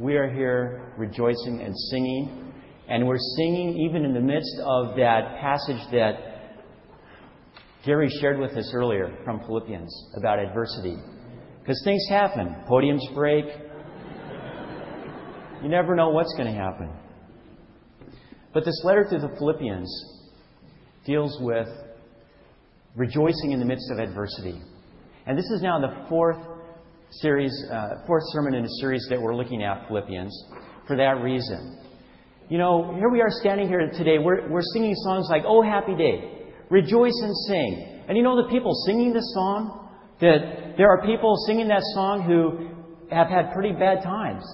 we are here rejoicing and singing. And we're singing even in the midst of that passage that Gary shared with us earlier from Philippians about adversity. Because things happen. Podiums break. You never know what's going to happen. But this letter to the Philippians deals with rejoicing in the midst of adversity. And this is now the fourth series, uh, fourth sermon in a series that we're looking at Philippians for that reason. You know, here we are standing here today. We're, we're singing songs like, Oh, happy day, rejoice and sing. And you know the people singing this song? That there are people singing that song who have had pretty bad times,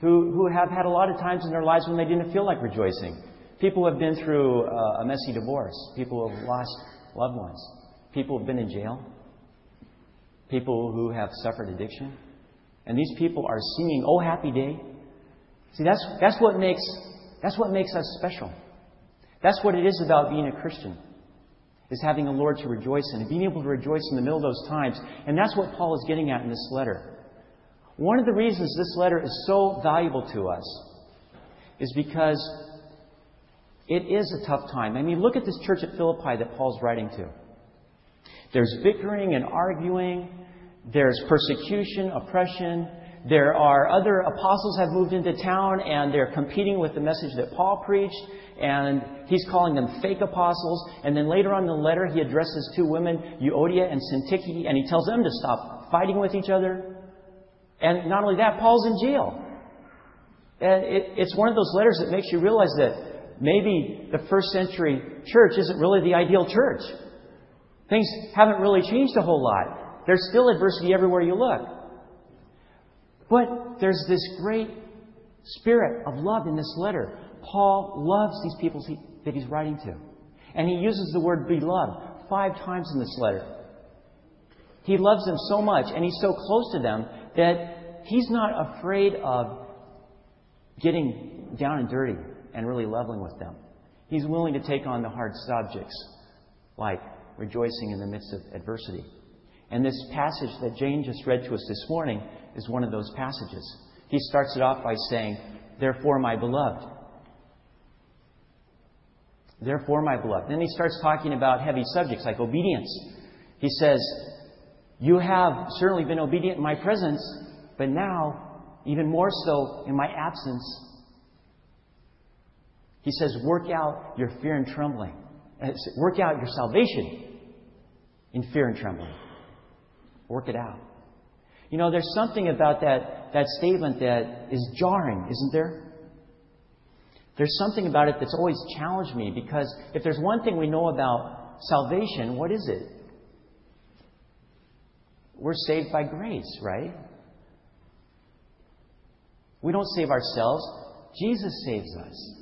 who, who have had a lot of times in their lives when they didn't feel like rejoicing. People who have been through uh, a messy divorce, people who have lost loved ones, people who have been in jail, people who have suffered addiction. And these people are singing, Oh, happy day. See, that's, that's, what makes, that's what makes us special. That's what it is about being a Christian, is having a Lord to rejoice in and being able to rejoice in the middle of those times. And that's what Paul is getting at in this letter. One of the reasons this letter is so valuable to us is because it is a tough time. I mean, look at this church at Philippi that Paul's writing to. There's bickering and arguing. There's persecution, oppression. There are other apostles have moved into town and they're competing with the message that Paul preached and he's calling them fake apostles. And then later on in the letter, he addresses two women, Euodia and Syntyche, and he tells them to stop fighting with each other. And not only that, Paul's in jail. And it, it's one of those letters that makes you realize that maybe the first century church isn't really the ideal church. Things haven't really changed a whole lot. There's still adversity everywhere you look. But there's this great spirit of love in this letter. Paul loves these people that he's writing to. And he uses the word beloved five times in this letter. He loves them so much and he's so close to them that he's not afraid of getting down and dirty and really leveling with them. He's willing to take on the hard subjects like rejoicing in the midst of adversity. And this passage that Jane just read to us this morning is one of those passages. He starts it off by saying, Therefore, my beloved. Therefore, my beloved. Then he starts talking about heavy subjects like obedience. He says, You have certainly been obedient in my presence, but now, even more so in my absence. He says, Work out your fear and trembling. Work out your salvation in fear and trembling. Work it out. You know, there's something about that, that statement that is jarring, isn't there? There's something about it that's always challenged me because if there's one thing we know about salvation, what is it? We're saved by grace, right? We don't save ourselves. Jesus saves us.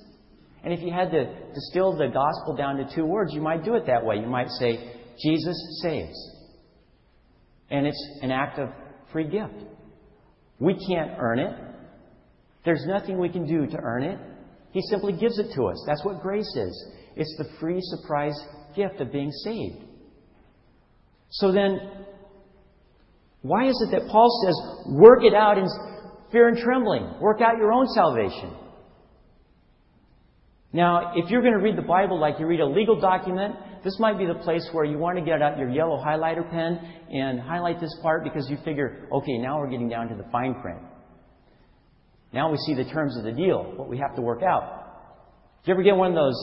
And if you had to distill the gospel down to two words, you might do it that way. You might say, Jesus saves. And it's an act of free gift. We can't earn it. There's nothing we can do to earn it. He simply gives it to us. That's what grace is. It's the free surprise gift of being saved. So then, why is it that Paul says, work it out in fear and trembling? Work out your own salvation. Now, if you're going to read the Bible like you read a legal document, this might be the place where you want to get out your yellow highlighter pen and highlight this part because you figure, okay, now we're getting down to the fine print. Now we see the terms of the deal, what we have to work out. Do you ever get one of those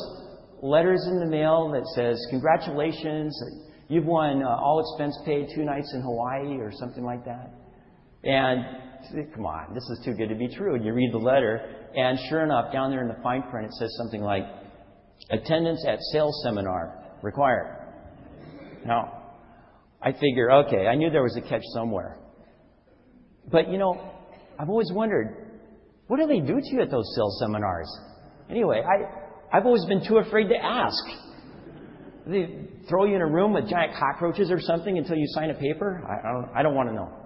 letters in the mail that says, congratulations, you've won uh, all expense paid two nights in Hawaii or something like that? And come on, this is too good to be true. And you read the letter, and sure enough, down there in the fine print, it says something like, attendance at sales seminar required. Now, I figure, okay, I knew there was a catch somewhere. But, you know, I've always wondered, what do they do to you at those sales seminars? Anyway, I, I've always been too afraid to ask. They throw you in a room with giant cockroaches or something until you sign a paper? I, I don't, I don't want to know.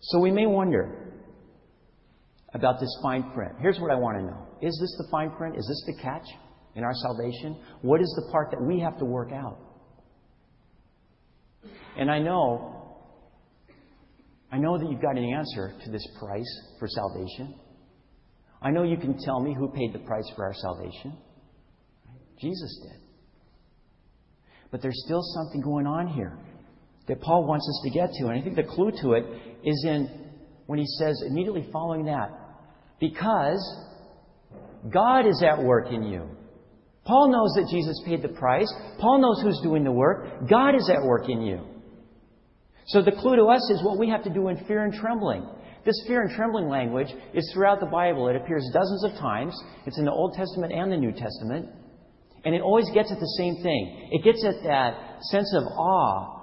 So we may wonder about this fine print. Here's what I want to know Is this the fine print? Is this the catch in our salvation? What is the part that we have to work out? And I know, I know that you've got an answer to this price for salvation. I know you can tell me who paid the price for our salvation. Jesus did. But there's still something going on here that Paul wants us to get to. And I think the clue to it is in when he says immediately following that, because God is at work in you. Paul knows that Jesus paid the price. Paul knows who's doing the work. God is at work in you. So the clue to us is what we have to do in fear and trembling. This fear and trembling language is throughout the Bible. It appears dozens of times. It's in the Old Testament and the New Testament. And it always gets at the same thing. It gets at that sense of awe,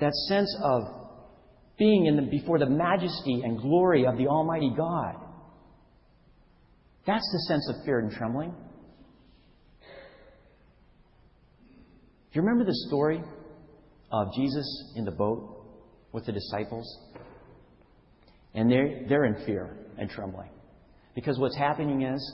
that sense of being in the, before the majesty and glory of the Almighty God. That's the sense of fear and trembling. Do you remember the story of Jesus in the boat with the disciples? And they're, they're in fear and trembling. Because what's happening is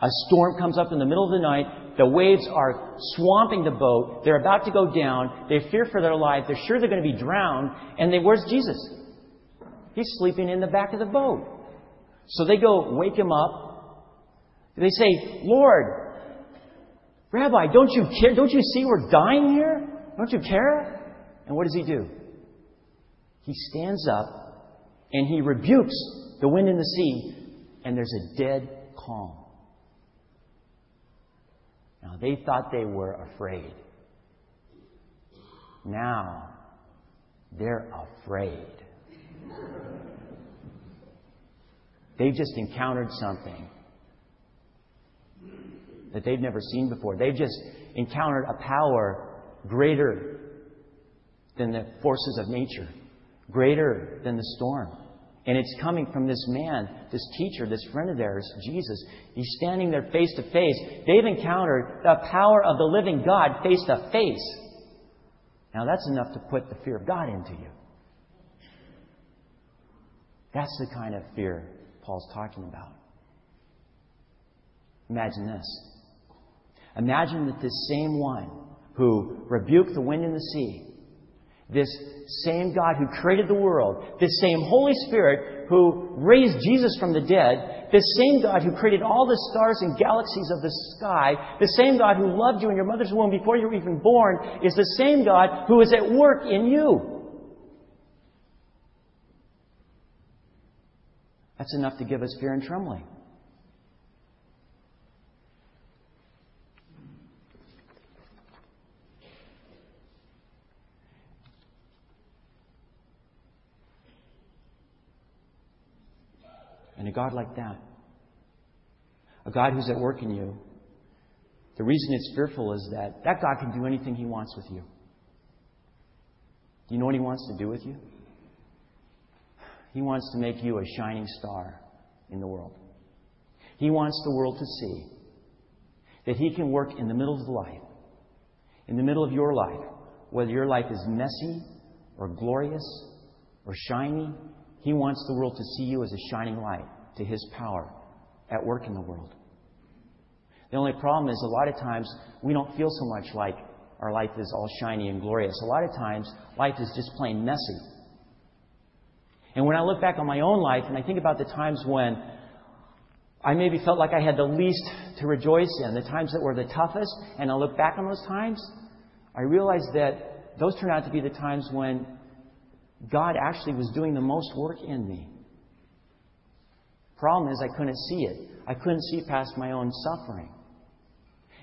a storm comes up in the middle of the night. The waves are swamping the boat. They're about to go down. They fear for their life. They're sure they're going to be drowned. And they, where's Jesus? He's sleeping in the back of the boat. So they go wake him up. They say, Lord, Rabbi, don't you care? Don't you see we're dying here? Don't you care? And what does he do? He stands up and he rebukes the wind and the sea, and there's a dead calm. Now, they thought they were afraid. Now, they're afraid. They've just encountered something that they've never seen before. They've just encountered a power greater than the forces of nature, greater than the storm. And it's coming from this man, this teacher, this friend of theirs, Jesus. He's standing there face to face. They've encountered the power of the living God face to face. Now that's enough to put the fear of God into you. That's the kind of fear Paul's talking about. Imagine this. Imagine that this same one who rebuked the wind and the sea, this same God who created the world, this same Holy Spirit who raised Jesus from the dead, this same God who created all the stars and galaxies of the sky, the same God who loved you in your mother's womb before you were even born, is the same God who is at work in you. That's enough to give us fear and trembling. And a God like that, a God who's at work in you, the reason it's fearful is that that God can do anything He wants with you. Do you know what He wants to do with you? He wants to make you a shining star in the world. He wants the world to see that He can work in the middle of life, in the middle of your life, whether your life is messy or glorious or shiny. He wants the world to see you as a shining light to His power at work in the world. The only problem is a lot of times we don't feel so much like our life is all shiny and glorious. A lot of times life is just plain messy. And when I look back on my own life and I think about the times when I maybe felt like I had the least to rejoice in, the times that were the toughest, and I look back on those times, I realize that those turned out to be the times when God actually was doing the most work in me. Problem is, I couldn't see it. I couldn't see past my own suffering.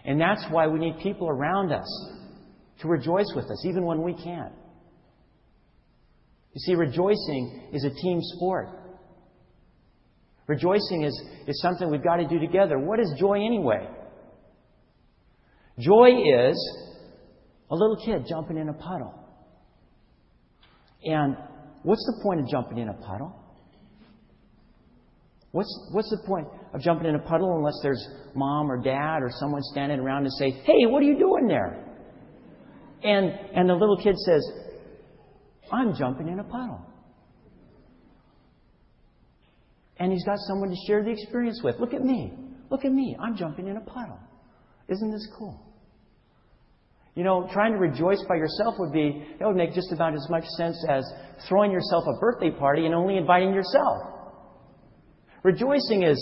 And that's why we need people around us to rejoice with us, even when we can't. You see, rejoicing is a team sport. Rejoicing is, is something we've got to do together. What is joy anyway? Joy is a little kid jumping in a puddle. And what's the point of jumping in a puddle? What's, what's the point of jumping in a puddle unless there's mom or dad or someone standing around and say, Hey, what are you doing there? And, and the little kid says, I'm jumping in a puddle. And he's got someone to share the experience with. Look at me. Look at me. I'm jumping in a puddle. Isn't this cool? You know, trying to rejoice by yourself would be, that would make just about as much sense as throwing yourself a birthday party and only inviting yourself. Rejoicing is,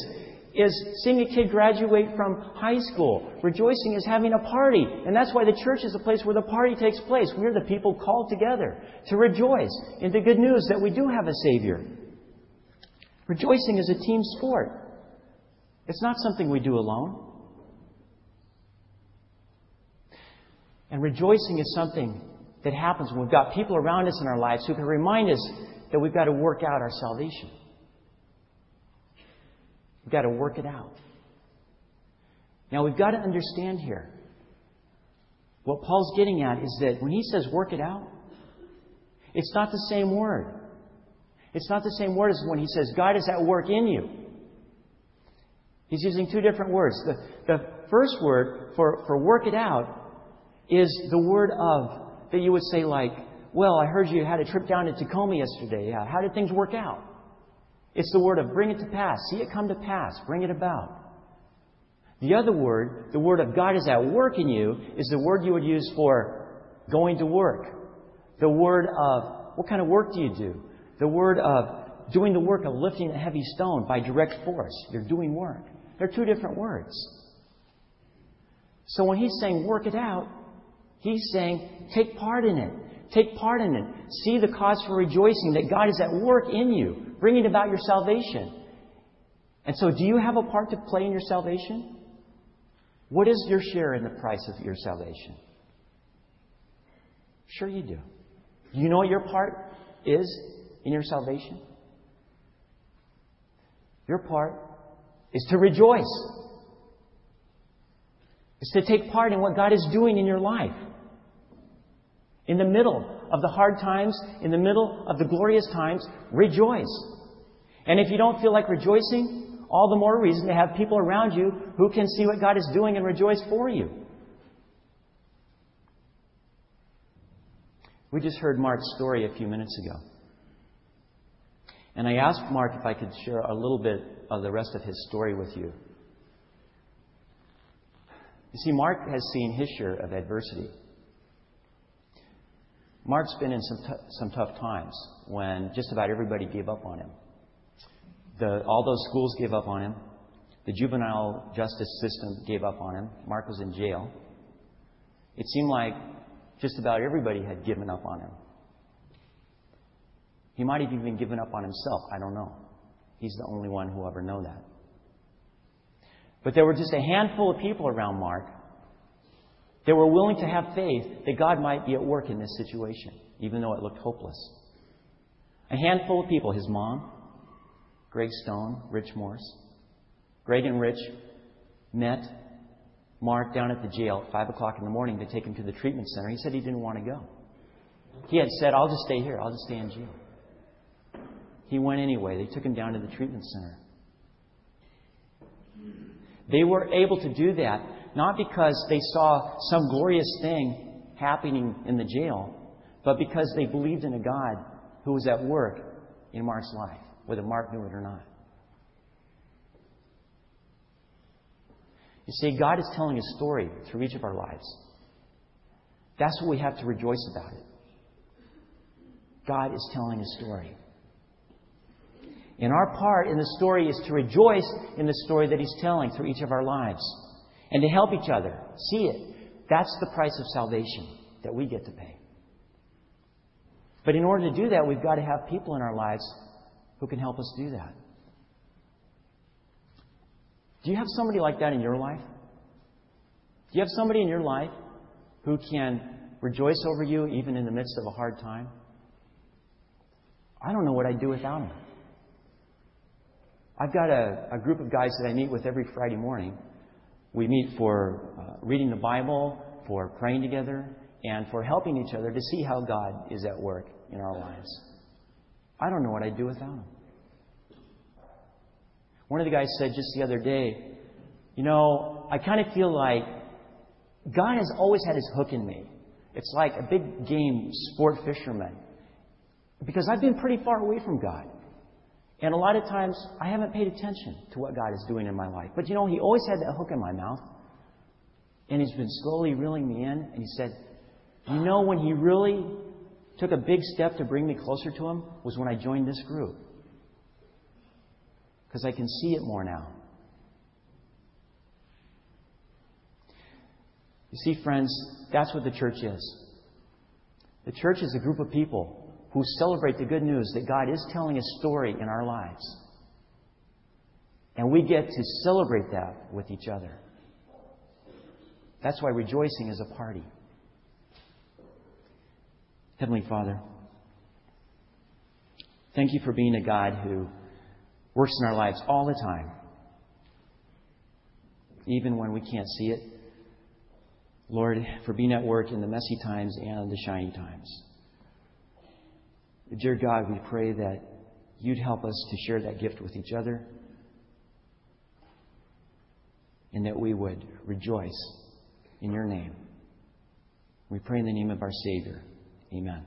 is seeing a kid graduate from high school. Rejoicing is having a party. And that's why the church is a place where the party takes place. We're the people called together to rejoice in the good news that we do have a Savior. Rejoicing is a team sport. It's not something we do alone. And rejoicing is something that happens when we've got people around us in our lives who can remind us that we've got to work out our salvation. We've got to work it out. Now, we've got to understand here what Paul's getting at is that when he says work it out, it's not the same word. It's not the same word as when he says God is at work in you. He's using two different words. The, the first word for, for work it out is the word of that you would say like, well, I heard you had a trip down to Tacoma yesterday. Yeah, how did things work out? It's the word of bring it to pass. See it come to pass. Bring it about. The other word, the word of God is at work in you, is the word you would use for going to work. The word of what kind of work do you do? The word of doing the work of lifting a heavy stone by direct force. You're doing work. They're two different words. So when he's saying work it out, He's saying, take part in it. Take part in it. See the cause for rejoicing that God is at work in you, bringing about your salvation. And so, do you have a part to play in your salvation? What is your share in the price of your salvation? Sure, you do. Do you know what your part is in your salvation? Your part is to rejoice, is to take part in what God is doing in your life. In the middle of the hard times, in the middle of the glorious times, rejoice. And if you don't feel like rejoicing, all the more reason to have people around you who can see what God is doing and rejoice for you. We just heard Mark's story a few minutes ago. And I asked Mark if I could share a little bit of the rest of his story with you. You see, Mark has seen his share of adversity. Mark's been in some, t- some tough times when just about everybody gave up on him. The, all those schools gave up on him. The juvenile justice system gave up on him. Mark was in jail. It seemed like just about everybody had given up on him. He might have even given up on himself. I don't know. He's the only one who ever know that. But there were just a handful of people around Mark they were willing to have faith that God might be at work in this situation, even though it looked hopeless. A handful of people, his mom, Greg Stone, Rich Morse. Greg and Rich met Mark down at the jail at 5 o'clock in the morning to take him to the treatment center. He said he didn't want to go. He had said, I'll just stay here. I'll just stay in jail. He went anyway. They took him down to the treatment center. They were able to do that not because they saw some glorious thing happening in the jail, but because they believed in a God who was at work in Mark's life, whether Mark knew it or not. You see, God is telling a story through each of our lives. That's what we have to rejoice about it. God is telling a story. And our part in the story is to rejoice in the story that He's telling through each of our lives and to help each other see it. That's the price of salvation that we get to pay. But in order to do that, we've got to have people in our lives who can help us do that. Do you have somebody like that in your life? Do you have somebody in your life who can rejoice over you even in the midst of a hard time? I don't know what I'd do without him. I've got a, a group of guys that I meet with every Friday morning we meet for uh, reading the Bible, for praying together, and for helping each other to see how God is at work in our lives. I don't know what I'd do without them. One of the guys said just the other day, you know, I kind of feel like God has always had his hook in me. It's like a big game sport fisherman. Because I've been pretty far away from God. And a lot of times, I haven't paid attention to what God is doing in my life. But you know, He always had that hook in my mouth. And He's been slowly reeling me in. And He said, You know, when He really took a big step to bring me closer to Him was when I joined this group. Because I can see it more now. You see, friends, that's what the church is. The church is a group of people who celebrate the good news that God is telling a story in our lives. And we get to celebrate that with each other. That's why rejoicing is a party. Heavenly Father, thank you for being a God who works in our lives all the time, even when we can't see it. Lord, for being at work in the messy times and the shiny times. Dear God, we pray that you'd help us to share that gift with each other and that we would rejoice in your name. We pray in the name of our Savior. Amen.